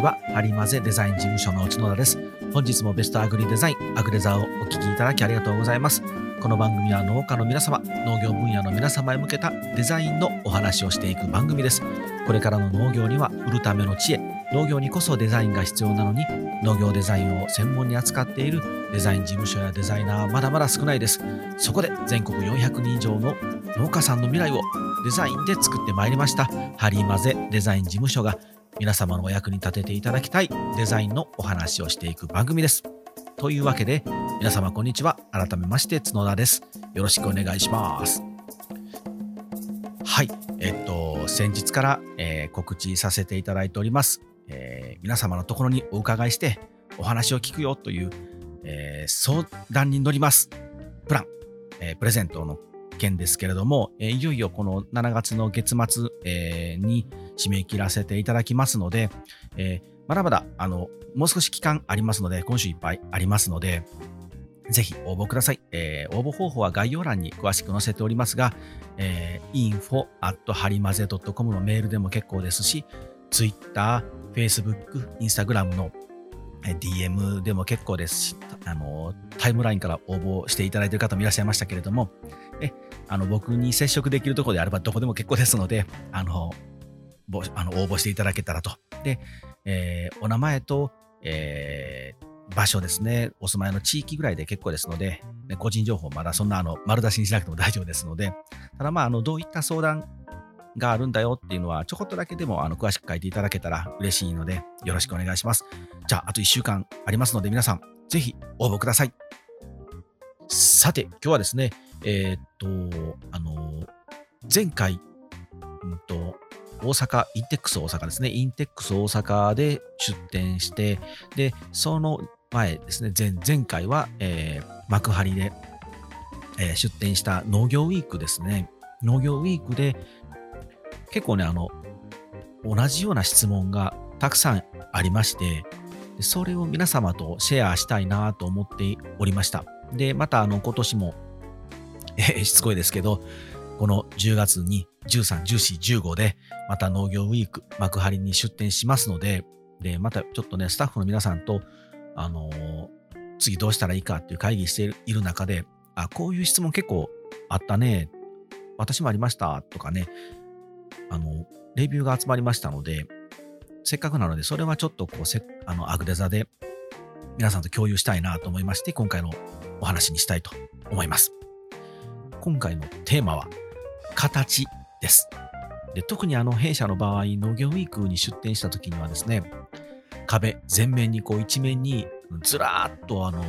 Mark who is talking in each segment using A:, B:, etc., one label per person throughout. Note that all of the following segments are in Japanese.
A: ちは。ハリマゼデザイン事務所の角田です。本日もベストアグリデザイン、アグレザーをお聞きいただきありがとうございます。この番組は農家の皆様、農業分野の皆様へ向けたデザインのお話をしていく番組です。これからの農業には売るための知恵、農業にこそデザインが必要なのに、農業デザインを専門に扱っているデザイン事務所やデザイナーはまだまだ少ないです。そこで全国400人以上の農家さんの未来をデザインで作ってまいりました。ハリーマゼデザイン事務所が皆様のお役に立てていただきたいデザインのお話をしていく番組です。というわけで、皆様こんにちは。改めまして、角田です。よろしくお願いします。はい。えっと、先日から、えー、告知させていただいております。えー、皆様のところにお伺いして、お話を聞くよという、えー、相談に乗ります。プラン、えプレゼントの件ですけれども、えいよいよこの7月の月末、えに締め切らせていただきますので、えまだまだあのもう少し期間ありますので、今週いっぱいありますので、ぜひ応募ください。えー、応募方法は概要欄に詳しく載せておりますが、えー、info at はりまぜ .com のメールでも結構ですし、Twitter、Facebook、Instagram の DM でも結構ですし、あの、タイムラインから応募していただいている方もいらっしゃいましたけれども、え、あの、僕に接触できるところであればどこでも結構ですので、あの、あの応募していただけたらと。で、えー、お名前と、えー、場所ですね、お住まいの地域ぐらいで結構ですので、ね、個人情報まだそんなあの丸出しにしなくても大丈夫ですので、ただまあ、あのどういった相談があるんだよっていうのは、ちょこっとだけでもあの詳しく書いていただけたら嬉しいので、よろしくお願いします。じゃあ、あと1週間ありますので、皆さん、ぜひ応募ください。さて、今日はですね、えー、っと、あの、前回、うんと、大阪、インテックス大阪ですね、インテックス大阪で出店して、で、その前ですね、前前回は、えー、幕張で、えー、出店した農業ウィークですね。農業ウィークで、結構ね、あの、同じような質問がたくさんありまして、それを皆様とシェアしたいなと思っておりました。で、またあの今年も、え、しつこいですけど、この10月に13、14、15で、また農業ウィーク、幕張に出店しますので、で、またちょっとね、スタッフの皆さんと、あのー、次どうしたらいいかっていう会議している中で、あ、こういう質問結構あったね、私もありましたとかね、あの、レビューが集まりましたので、せっかくなので、それはちょっとこう、せあの、アグデザで皆さんと共有したいなと思いまして、今回のお話にしたいと思います。今回のテーマは、形です。で特にあの弊社の場合、農業ウィークに出店した時にはですね、壁全面にこう一面にずらーっとあの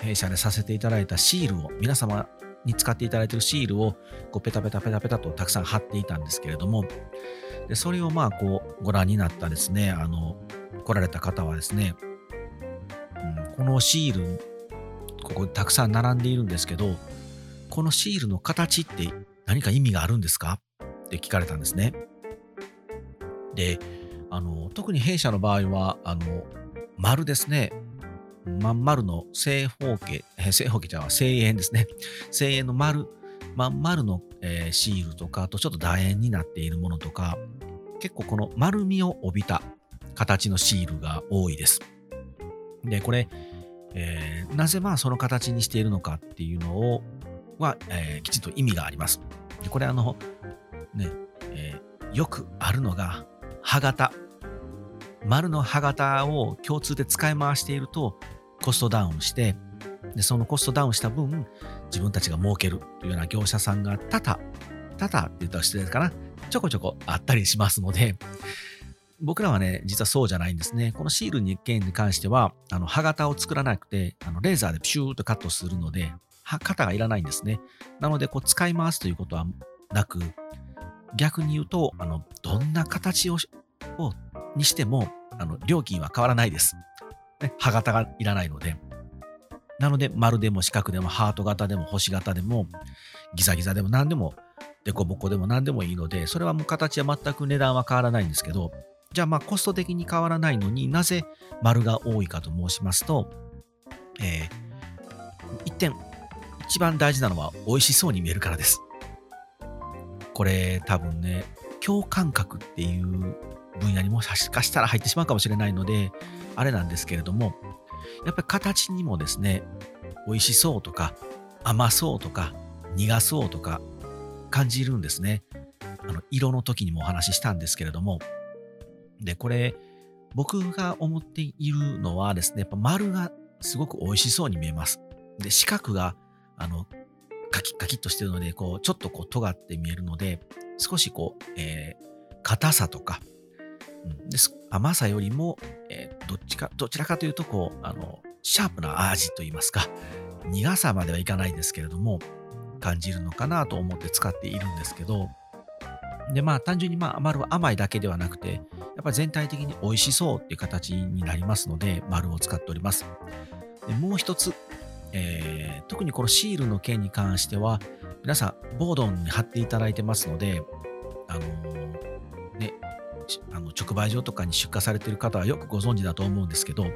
A: 弊社でさせていただいたシールを皆様に使っていただいてるシールをこうペタペタペタペタとたくさん貼っていたんですけれどもでそれをまあこうご覧になったですねあの来られた方はですね、うん、このシールここたくさん並んでいるんですけどこのシールの形って何か意味があるんですか？って聞かれたんですね。で、あの、特に弊社の場合は、あの、丸ですね。まん丸の正方形、正方形じゃ正円ですね。正円の丸、まん丸の、えー、シールとか、あとちょっと楕円になっているものとか、結構この丸みを帯びた形のシールが多いです。で、これ、えー、なぜまあその形にしているのかっていうのをは、えー、きちんと意味があります。でこれあの、ね、えー、よくあるのが、歯型。丸の歯型を共通で使い回していると、コストダウンして、でそのコストダウンした分、自分たちが儲けるというような業者さんが多々、多々って言ったら失礼かな、ちょこちょこあったりしますので、僕らはね、実はそうじゃないんですね。このシールに件に関しては、あの歯型を作らなくて、あのレーザーでピシューとカットするので、型がいらないんですね。なので、こう使い回すということはなく、逆に言うと、あのどんな形ををにしてもあの料金は変わらないです。ね、歯型がいらないので。なので、丸でも四角でもハート型でも星型でもギザギザでも何でもデコボコでも何でもいいので、それはもう形は全く値段は変わらないんですけど、じゃあまあコスト的に変わらないのになぜ丸が多いかと申しますと、えー、一点一番大事なのは美味しそうに見えるからです。これ多分ね、共感覚っていう分野にもしかしたら入ってしまうかもしれないので、あれなんですけれども、やっぱり形にもですね、美味しそうとか、甘そうとか、苦そうとか感じるんですね。あの色の時にもお話ししたんですけれども。で、これ、僕が思っているのはですね、やっぱ丸がすごく美味しそうに見えます。で、四角が、あの、カキッカキッとしてるので、こう、ちょっとこう、尖って見えるので、少しこう、えー、硬さとか、うん、です甘さよりも、えー、どっちか、どちらかというと、こう、あの、シャープな味といいますか、苦さまではいかないですけれども、感じるのかなと思って使っているんですけど、で、まあ、単純にまあ、丸は甘いだけではなくて、やっぱ全体的に美味しそうっていう形になりますので、丸を使っております。でもう一つ、えー、特にこのシールの件に関しては、皆さん、ボードに貼っていただいてますので、あのー、ね、あの直売所とかに出荷されてる方はよくご存知だと思うんですけど、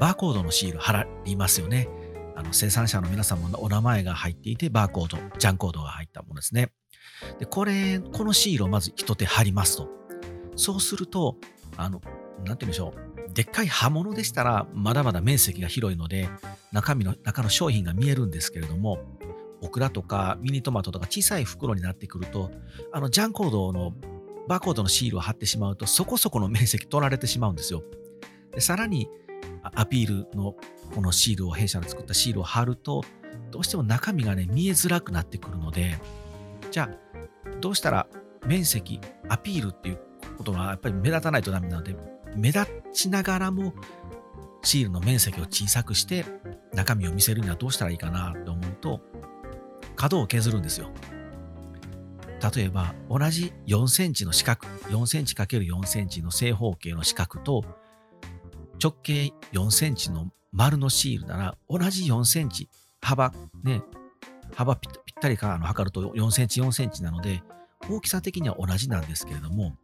A: バーコードのシール貼りますよね。あの生産者の皆様のお名前が入っていて、バーコード、ジャンコードが入ったものですね。で、これ、このシールをまず一手貼りますと。そうすると、あの、なんて言うんでしょう。でっかい刃物でしたら、まだまだ面積が広いので、中身の、中の商品が見えるんですけれども、オクラとかミニトマトとか小さい袋になってくると、あの、ジャンコードのバーコードのシールを貼ってしまうと、そこそこの面積取られてしまうんですよ。でさらに、アピールのこのシールを、弊社の作ったシールを貼ると、どうしても中身がね、見えづらくなってくるので、じゃあ、どうしたら面積、アピールっていうことがやっぱり目立たないとダメなので、目立ちながらもシールの面積を小さくして中身を見せるにはどうしたらいいかなと思うと、角を削るんですよ。例えば、同じ4センチの四角、4センチ ×4 センチの正方形の四角と、直径4センチの丸のシールなら、同じ4センチ、幅、ね、幅ぴったりかあの測ると4センチ、4センチなので、大きさ的には同じなんですけれども、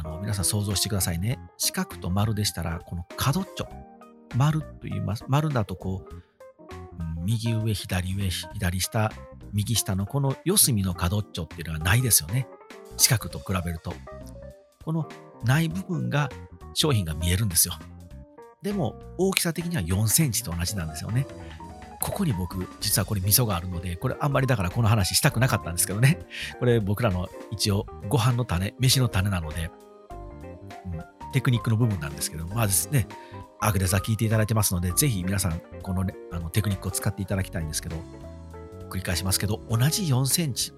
A: あの、皆さん想像してくださいね。四角と丸でしたら、この角っちょ、丸と言います。丸だとこう、右上、左上、左下、右下のこの四隅の角っちょっていうのはないですよね。四角と比べると。このない部分が商品が見えるんですよ。でも大きさ的には4センチと同じなんですよね。ここに僕、実はこれ味噌があるので、これあんまりだからこの話したくなかったんですけどね。これ僕らの一応ご飯の種、飯の種なので、テクニックの部分なんですけど、まあですね、アグデザ聞いていただいてますので、ぜひ皆さん、この,、ね、あのテクニックを使っていただきたいんですけど、繰り返しますけど、同じ4センチ、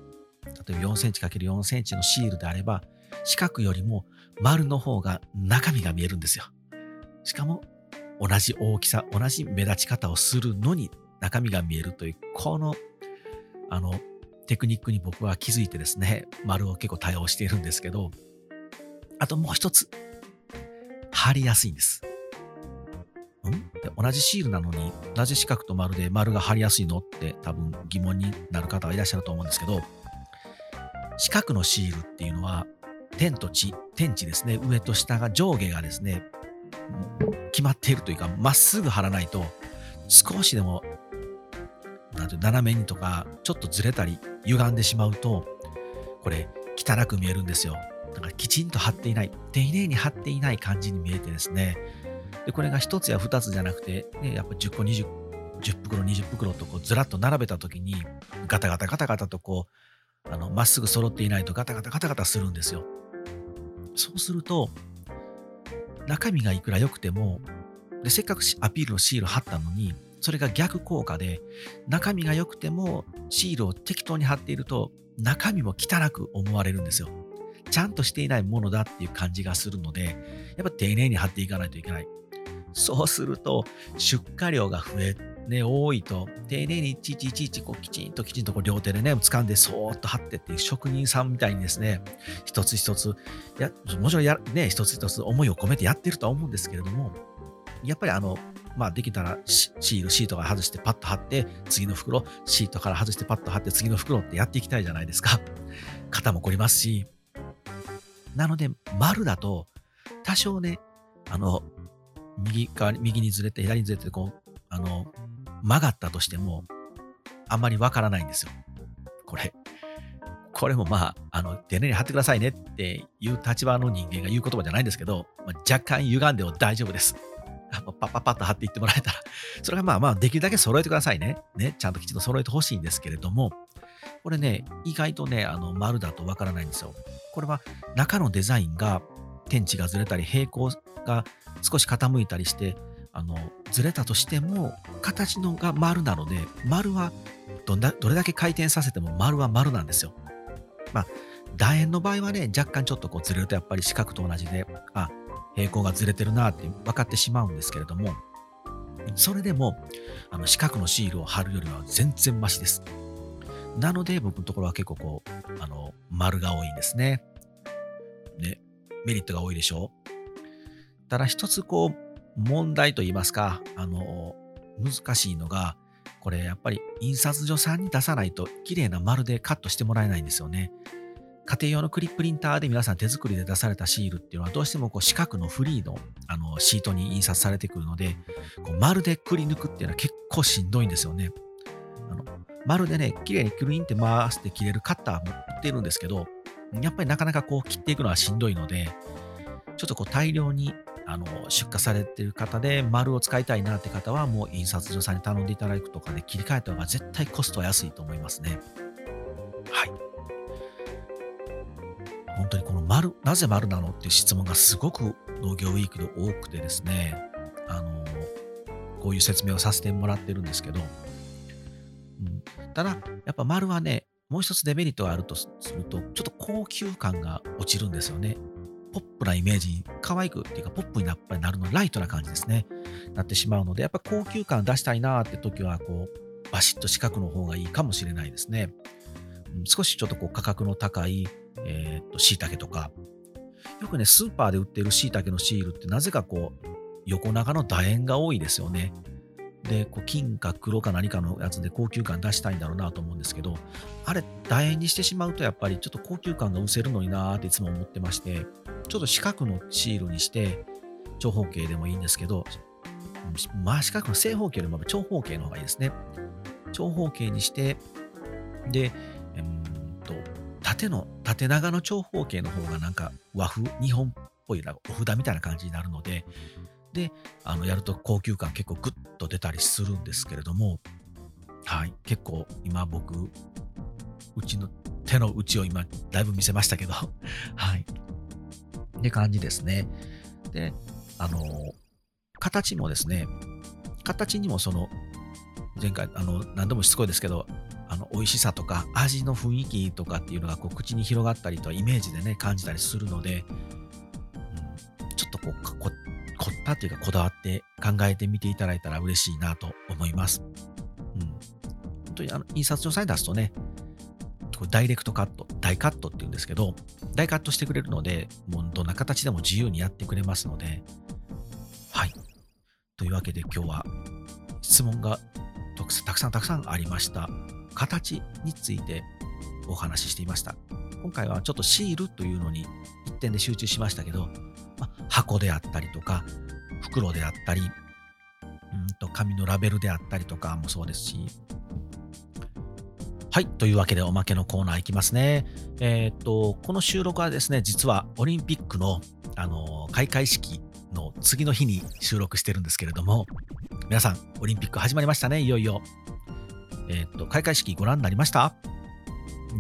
A: 例えば4センチ ×4 センチのシールであれば、四角よりも丸の方が中身が見えるんですよ。しかも、同じ大きさ、同じ目立ち方をするのに中身が見えるという、この、あの、テクニックに僕は気づいてですね、丸を結構多用しているんですけど、あともう一つ、貼りやすいんです。ん？で同じシールなのに、なぜ四角と丸で丸が貼りやすいの？って多分疑問になる方はいらっしゃると思うんですけど、四角のシールっていうのは、天と地、天地ですね、上と下が上下がですね、決まっているというか、まっすぐ貼らないと、少しでも、なんて斜めにとか、ちょっとずれたり、歪んでしまうと、これ、汚く見えるんですよ。だかきちんと貼っていない、丁寧に貼っていない感じに見えてですね、で、これが1つや2つじゃなくて、ね、やっぱ10個、20、10袋、20袋とこうずらっと並べたときに、ガタガタガタガタとこう、あの、まっすぐ揃っていないとガタガタガタガタするんですよ。そうすると、中身がいくら良くても、で、せっかくアピールのシール貼ったのに、それが逆効果で、中身が良くてもシールを適当に貼っていると、中身も汚く思われるんですよ。ちゃんとしていないものだっていう感じがするので、やっぱ丁寧に貼っていかないといけない。そうすると、出荷量が増え、ね、多いと、丁寧にいちいちいちいちこうきちんときちんとこう両手でね、掴んでそーっと貼ってっていう職人さんみたいにですね、一つ一つ、やもちろんや、ね、一つ一つ思いを込めてやってるとは思うんですけれども、やっぱりあの、まあ、できたらシール、シートから外してパッと貼って、次の袋、シートから外してパッと貼って、次の袋ってやっていきたいじゃないですか。肩も凝りますし。なので、丸だと、多少ね、あの、右側に、右にずれて、左にずれて、こう、あの、曲がったとしても、あんまりわからないんですよ。これ。これもまあ、あの、丁寧に貼ってくださいねっていう立場の人間が言う言葉じゃないんですけど、まあ、若干歪んでも大丈夫です。パッパッパッと貼っていってもらえたら、それがまあまあ、できるだけ揃えてくださいね。ね、ちゃんときちんと揃えてほしいんですけれども、これね、意外とね、あの、丸だとわからないんですよ。これは中のデザインが天地がずれたり、平行が少し傾いたりして、あの、ずれたとしても、形のが丸なので、丸はどんだどれだけ回転させても丸は丸なんですよ。まあ、楕円の場合はね、若干ちょっとこうずれるとやっぱり四角と同じで、あ、平行がずれてるなって分かってしまうんですけれども、それでも、あの四角のシールを貼るよりは全然マシです。なので、僕のところは結構こう、あの、丸が多いんですね。ね、メリットが多いでしょう。ただ一つこう、問題と言いますか、あの、難しいのが、これやっぱり印刷所さんに出さないと綺麗な丸でカットしてもらえないんですよね。家庭用のクリップリンターで皆さん手作りで出されたシールっていうのはどうしてもこう四角のフリーのあのシートに印刷されてくるので、こう丸でくり抜くっていうのは結構しんどいんですよね。あの丸でね、綺麗にクリンって回して切れるカッターも売ってるんですけど、やっぱりなかなかこう切っていくのはしんどいので、ちょっとこう大量にあの出荷されてる方で丸を使いたいなって方はもう印刷所さんに頼んでいただくとかで切り替えた方が絶対コストは安いと思いますね。はい。本当にこの丸、なぜ丸なのっていう質問がすごく農業ウィークで多くてですね、あの、こういう説明をさせてもらってるんですけど、ただ、やっぱ丸はね、もう一つデメリットがあるとすると、ちょっと高級感が落ちるんですよね。ポップなイメージに、可愛くっていうか、ポップにやっぱりなるの、ライトな感じですね。なってしまうので、やっぱ高級感出したいなーって時は、こう、バシッと四角の方がいいかもしれないですね。うん、少しちょっとこう価格の高い、えー、っと、椎茸とか、よくね、スーパーで売ってる椎茸のシールってなぜかこう、横長の楕円が多いですよね。で、こう金か黒か何かのやつで高級感出したいんだろうなと思うんですけど、あれ、楕円にしてしまうとやっぱりちょっと高級感が失せるのになーっていつも思ってまして、ちょっと四角のシールにして、長方形でもいいんですけど、まあ四角の正方形よりも長方形の方がいいですね。長方形にして、で、うんと、縦の、縦長の長方形の方がなんか和風、日本っぽいお札みたいな感じになるので、で、あの、やると高級感結構グッと出たりするんですけれども、はい、結構今僕、うちの手の内を今、だいぶ見せましたけど、はい。って感じですね。で、あの、形もですね、形にもその、前回、あの、何度もしつこいですけど、あの、美味しさとか、味の雰囲気とかっていうのが、こう、口に広がったりとイメージでね、感じたりするので、うん、ちょっとこう、こ凝ったというかこだわって考えてみていただいたら嬉しいなと思います。うん。本当にあの印刷所さんに出すとね、これダイレクトカット、ダイカットって言うんですけど、ダイカットしてくれるので、もうどんな形でも自由にやってくれますので、はい。というわけで今日は質問がたくさんたくさんありました。形についてお話ししていました。今回はちょっとシールというのに一点で集中しましたけど、ま箱であったりとか、袋であったり、うんと紙のラベルであったりとかもそうですし、はい。というわけでおまけのコーナーいきますね。えー、っと、この収録はですね、実はオリンピックの、あの、開会式の次の日に収録してるんですけれども、皆さん、オリンピック始まりましたね、いよいよ。えー、っと、開会式ご覧になりました？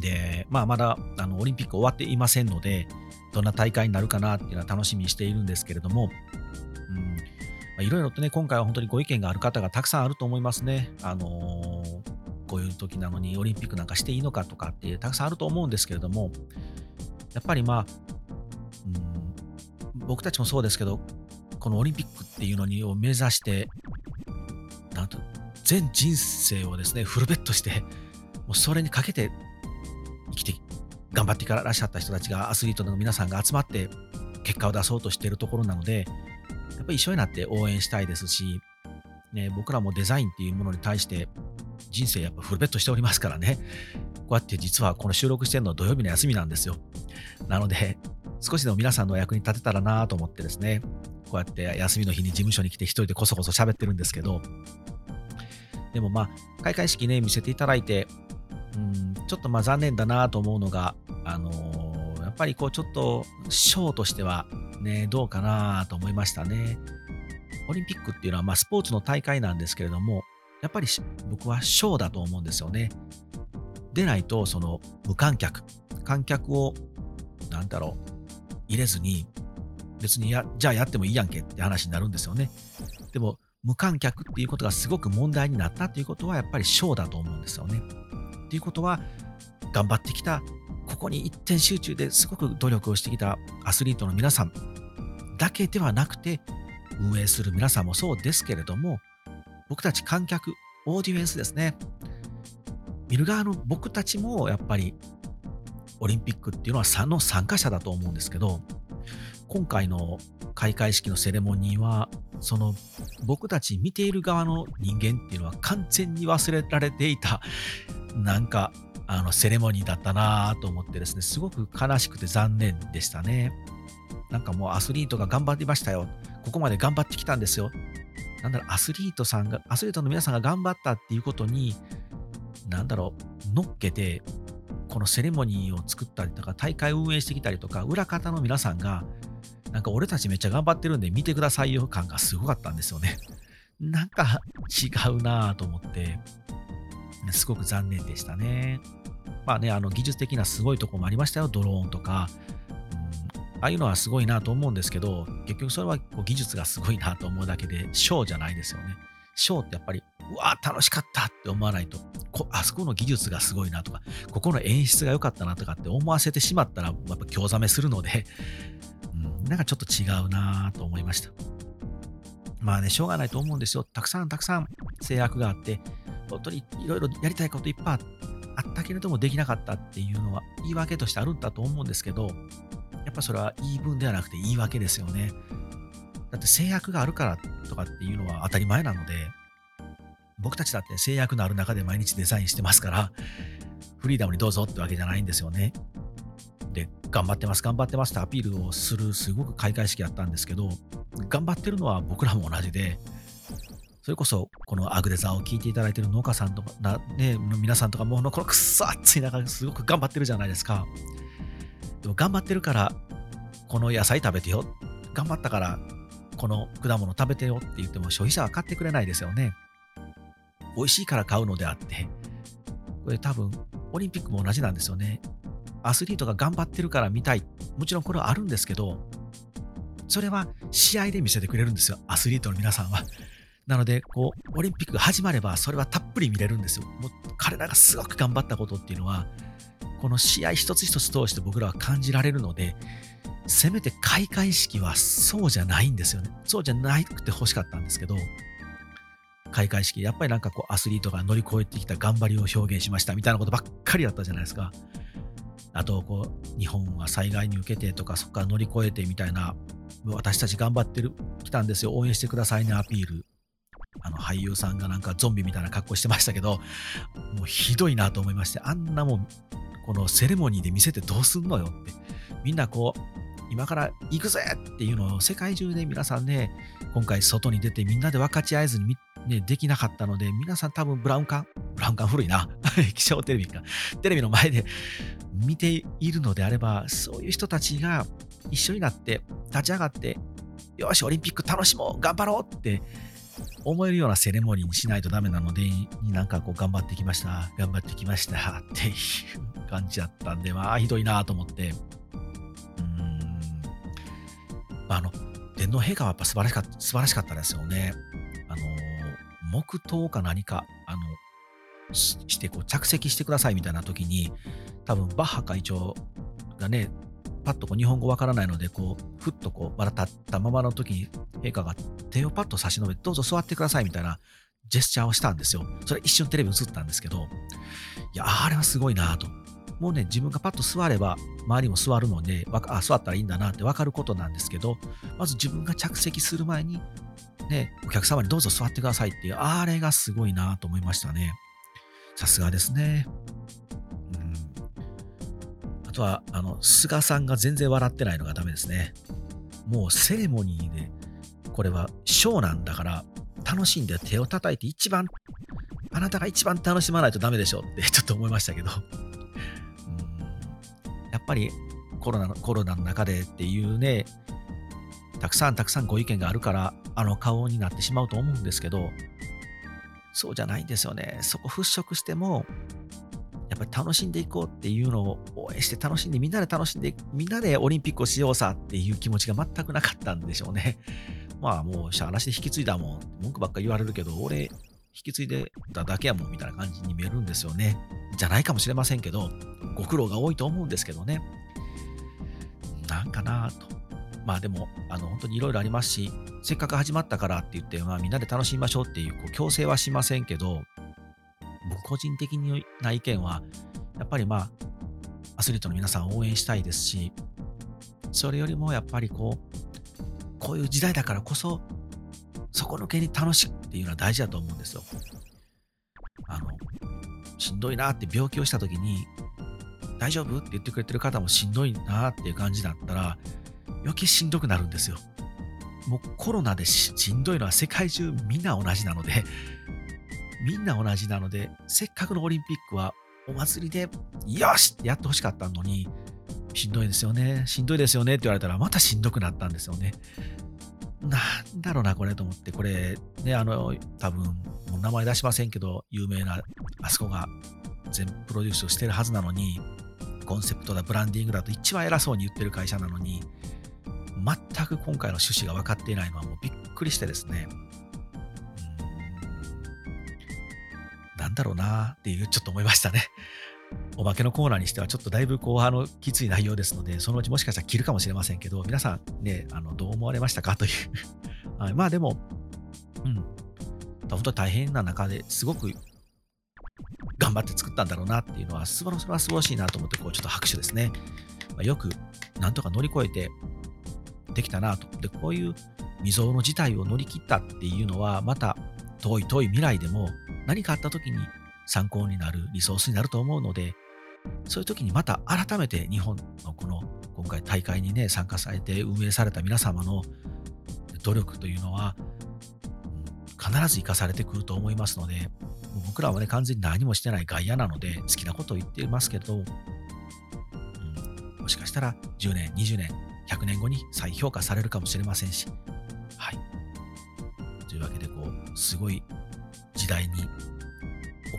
A: で、まあ、まだ、あの、オリンピック終わっていませんので、どんな大会になるかなっていうのは楽しみにしているんですけれども、いろいろとね、今回は本当にご意見がある方がたくさんあると思いますね。あのー、こういう時なのにオリンピックなんかしていいのかとかってたくさんあると思うんですけれども、やっぱりまあ、うん、僕たちもそうですけど、このオリンピックっていうのにを目指して、なんと、全人生をですね、フルベットして、もうそれにかけて生きて頑張っていらっしゃった人たちがアスリートの皆さんが集まって結果を出そうとしているところなのでやっぱり一緒になって応援したいですし、ね、僕らもデザインっていうものに対して人生やっぱフルベットしておりますからね。こうやって実はこの収録してるの土曜日の休みなんですよ。なので少しでも皆さんの役に立てたらなと思ってですねこうやって休みの日に事務所に来て一人でこそこそ喋ってるんですけどでもまあ開会式ね見せていただいてうんちょっとまあ残念だなと思うのが、あのー、やっぱりこうちょっとショーとしてはね、どうかなと思いましたね。オリンピックっていうのはまあスポーツの大会なんですけれども、やっぱり僕はショーだと思うんですよね。でないと、その無観客、観客を、なんだろう、入れずに、別にや、じゃあやってもいいやんけって話になるんですよね。でも、無観客っていうことがすごく問題になったっていうことは、やっぱりショーだと思うんですよね。っていうことは、頑張ってきた、ここに一点集中ですごく努力をしてきたアスリートの皆さんだけではなくて、運営する皆さんもそうですけれども、僕たち観客、オーディエンスですね。見る側の僕たちもやっぱりオリンピックっていうのは3の参加者だと思うんですけど、今回の開会式のセレモニーは、その僕たち見ている側の人間っていうのは完全に忘れられていた、なんか、あのセレモニーだったなと思ってですね、すごく悲しくて残念でしたね。なんかもうアスリートが頑張りましたよ。ここまで頑張ってきたんですよ。なんだろう、アスリートさんが、アスリートの皆さんが頑張ったっていうことに、なんだろう、乗っけて、このセレモニーを作ったりとか、大会を運営してきたりとか、裏方の皆さんが、なんか俺たちめっちゃ頑張ってるんで見てくださいよ感がすごかったんですよね。なんか違うなぁと思って、すごく残念でしたね。まあね、あの技術的なすごいとこもありましたよ。ドローンとか、ああいうのはすごいなと思うんですけど、結局それはこう技術がすごいなと思うだけで、ショーじゃないですよね。ショーってやっぱりうわー楽しかったって思わないとこ、あそこの技術がすごいなとか、ここの演出が良かったなとかって思わせてしまったら、やっぱ興ざめするので、うん、なんかちょっと違うなと思いました。まあね、しょうがないと思うんですよ。たくさんたくさん制約があって、本当にいろいろやりたいこといっぱいあってあったけれどもできなかったっていうのは言い訳としてあるんだと思うんですけど、やっぱそれは言い分ではなくて言い訳ですよね。だって制約があるからとかっていうのは当たり前なので、僕たちだって制約のある中で毎日デザインしてますから、フリーダムにどうぞってわけじゃないんですよね。で、頑張ってます、頑張ってますってアピールをするすごく開会式やったんですけど、頑張ってるのは僕らも同じで、それこそ、このアグデザーを聞いていただいている農家さんとか、ね、皆さんとかもうこのくっそ暑い中、すごく頑張ってるじゃないですか。でも頑張ってるから、この野菜食べてよ。頑張ったから、この果物食べてよって言っても消費者は買ってくれないですよね。美味しいから買うのであって、これ多分、オリンピックも同じなんですよね。アスリートが頑張ってるから見たい。もちろんこれはあるんですけど、それは試合で見せてくれるんですよ。アスリートの皆さんは。なので、こう、オリンピックが始まれば、それはたっぷり見れるんですよ。もう彼らがすごく頑張ったことっていうのは、この試合一つ一つ通して僕らは感じられるので、せめて開会式はそうじゃないんですよね。そうじゃなくて欲しかったんですけど、開会式、やっぱりなんかこうアスリートが乗り越えてきた頑張りを表現しましたみたいなことばっかりだったじゃないですか。あと、こう、日本は災害に受けてとか、そこから乗り越えてみたいな、私たち頑張ってる、来たんですよ、応援してくださいね、アピール。あの俳優さんがなんかゾンビみたいな格好してましたけど、もうひどいなと思いまして、あんなもん、このセレモニーで見せてどうすんのよって。みんなこう、今から行くぜっていうのを世界中で皆さんね、今回外に出てみんなで分かち合えずにね、できなかったので、皆さん多分ブラウン管、ブラウン管古いな。気象テレビか。テレビの前で見ているのであれば、そういう人たちが一緒になって立ち上がって、よし、オリンピック楽しもう頑張ろうって思えるようなセレモニーにしないとダメなので、なんかこう頑張ってきました、頑張ってきました。っていう感じだったんで、まあひどいなと思って、うーん、あの、天皇陛下はやっぱ素晴らしかった素晴らしかったですよね。あの、黙祷か何か、あの、してこう着席してくださいみたいな時に、多分バッハ会長がね、パッとこう日本語わからないので、こう、ふっとこう、まだ立ったままの時に、陛下が手をパッと差し伸べて、どうぞ座ってくださいみたいなジェスチャーをしたんですよ。それ一瞬テレビ映ったんですけど、いや、あれはすごいなと。もうね、自分がパッと座れば、周りも座るので、あ、座ったらいいんだなってわかることなんですけど、まず自分が着席する前に、ね、お客様にどうぞ座ってくださいっていう、あれがすごいなと思いましたね。さすがですね。あとは、あの、菅さんが全然笑ってないのがダメですね。もうセレモニーで、これはショーなんだから、楽しんで手を叩いて一番、あなたが一番楽しまないとダメでしょってちょっと思いましたけど、やっぱりコロナのコロナの中でっていうね、たくさんたくさんご意見があるから、あの顔になってしまうと思うんですけど、そうじゃないんですよね。そこ払拭しても、ぱり楽しんでいこうっていうのを応援して楽しんで、みんなで楽しんで、みんなでオリンピックをしようさっていう気持ちが全くなかったんでしょうね。まあもう、しゃあなしで引き継いだもん、文句ばっか言われるけど、俺、引き継いでただけやもんみたいな感じに見えるんですよね。じゃないかもしれませんけど、ご苦労が多いと思うんですけどね。なんかなと。まあでも、あの、本当にいろいろありますし、せっかく始まったからって言って、まあみんなで楽しみましょうっていう、こう強制はしませんけど、僕個人的な意見は、やっぱりまあ、アスリートの皆さんを応援したいですし、それよりもやっぱりこう、こういう時代だからこそ、底抜けに楽しくっていうのは大事だと思うんですよ。あの、しんどいなって病気をした時に、大丈夫って言ってくれてる方もしんどいなっていう感じだったら、余計しんどくなるんですよ。もうコロナでしんどいのは世界中みんな同じなので、みんな同じなので、せっかくのオリンピックはお祭りで、よし!ってやってほしかったのに、しんどいですよね、しんどいですよねって言われたら、またしんどくなったんですよね。なんだろうな、これと思って、これ、ね、あの、多分、もう名前出しませんけど、有名な、あそこが全プロデュースをしてるはずなのに、コンセプトだ、ブランディングだと一番偉そうに言ってる会社なのに、全く今回の趣旨が分かっていないのはもうびっくりしてですね、なんだろうなっていうちょっと思いましたね。おまけのコーナーにしてはちょっとだいぶ後半のきつい内容ですので、そのうちもしかしたら切るかもしれませんけど、皆さんね、あのどう思われましたか？という はい。まあでも、うん。本当に大変な中ですごく頑張って作ったんだろうなっていうのは素晴らしいなと思って、こうちょっと拍手ですね。まあ、よくなんとか乗り越えてできたなと。で、こういう未曾有の事態を乗り切ったっていうのは、また遠い遠い未来でも何かあった時に参考になるリソースになると思うので、そういう時にまた改めて日本のこの今回大会にね、参加されて運営された皆様の努力というのは、必ず生かされてくると思いますので、僕らはね、完全に何もしてない外野なので、好きなことを言っていますけど、うん、もしかしたら10年、20年、100年後に再評価されるかもしれませんし、はい。というわけで、こう、すごい時代に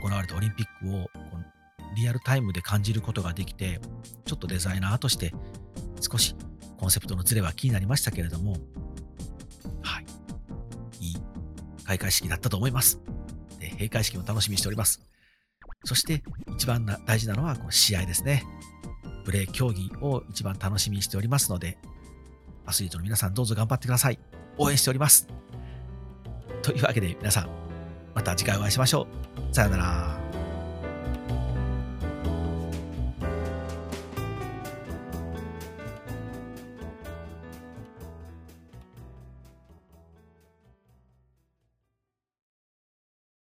A: 行われたオリンピックをリアルタイムで感じることができて、ちょっとデザイナーとして少しコンセプトのズレは気になりましたけれども、はい。いい開会式だったと思います。で閉会式も楽しみにしております。そして一番大事なのはこの試合ですね。プレー競技を一番楽しみにしておりますので、アスリートの皆さんどうぞ頑張ってください。応援しております。というわけで皆さん、また次回お会いしましょう。さようなら。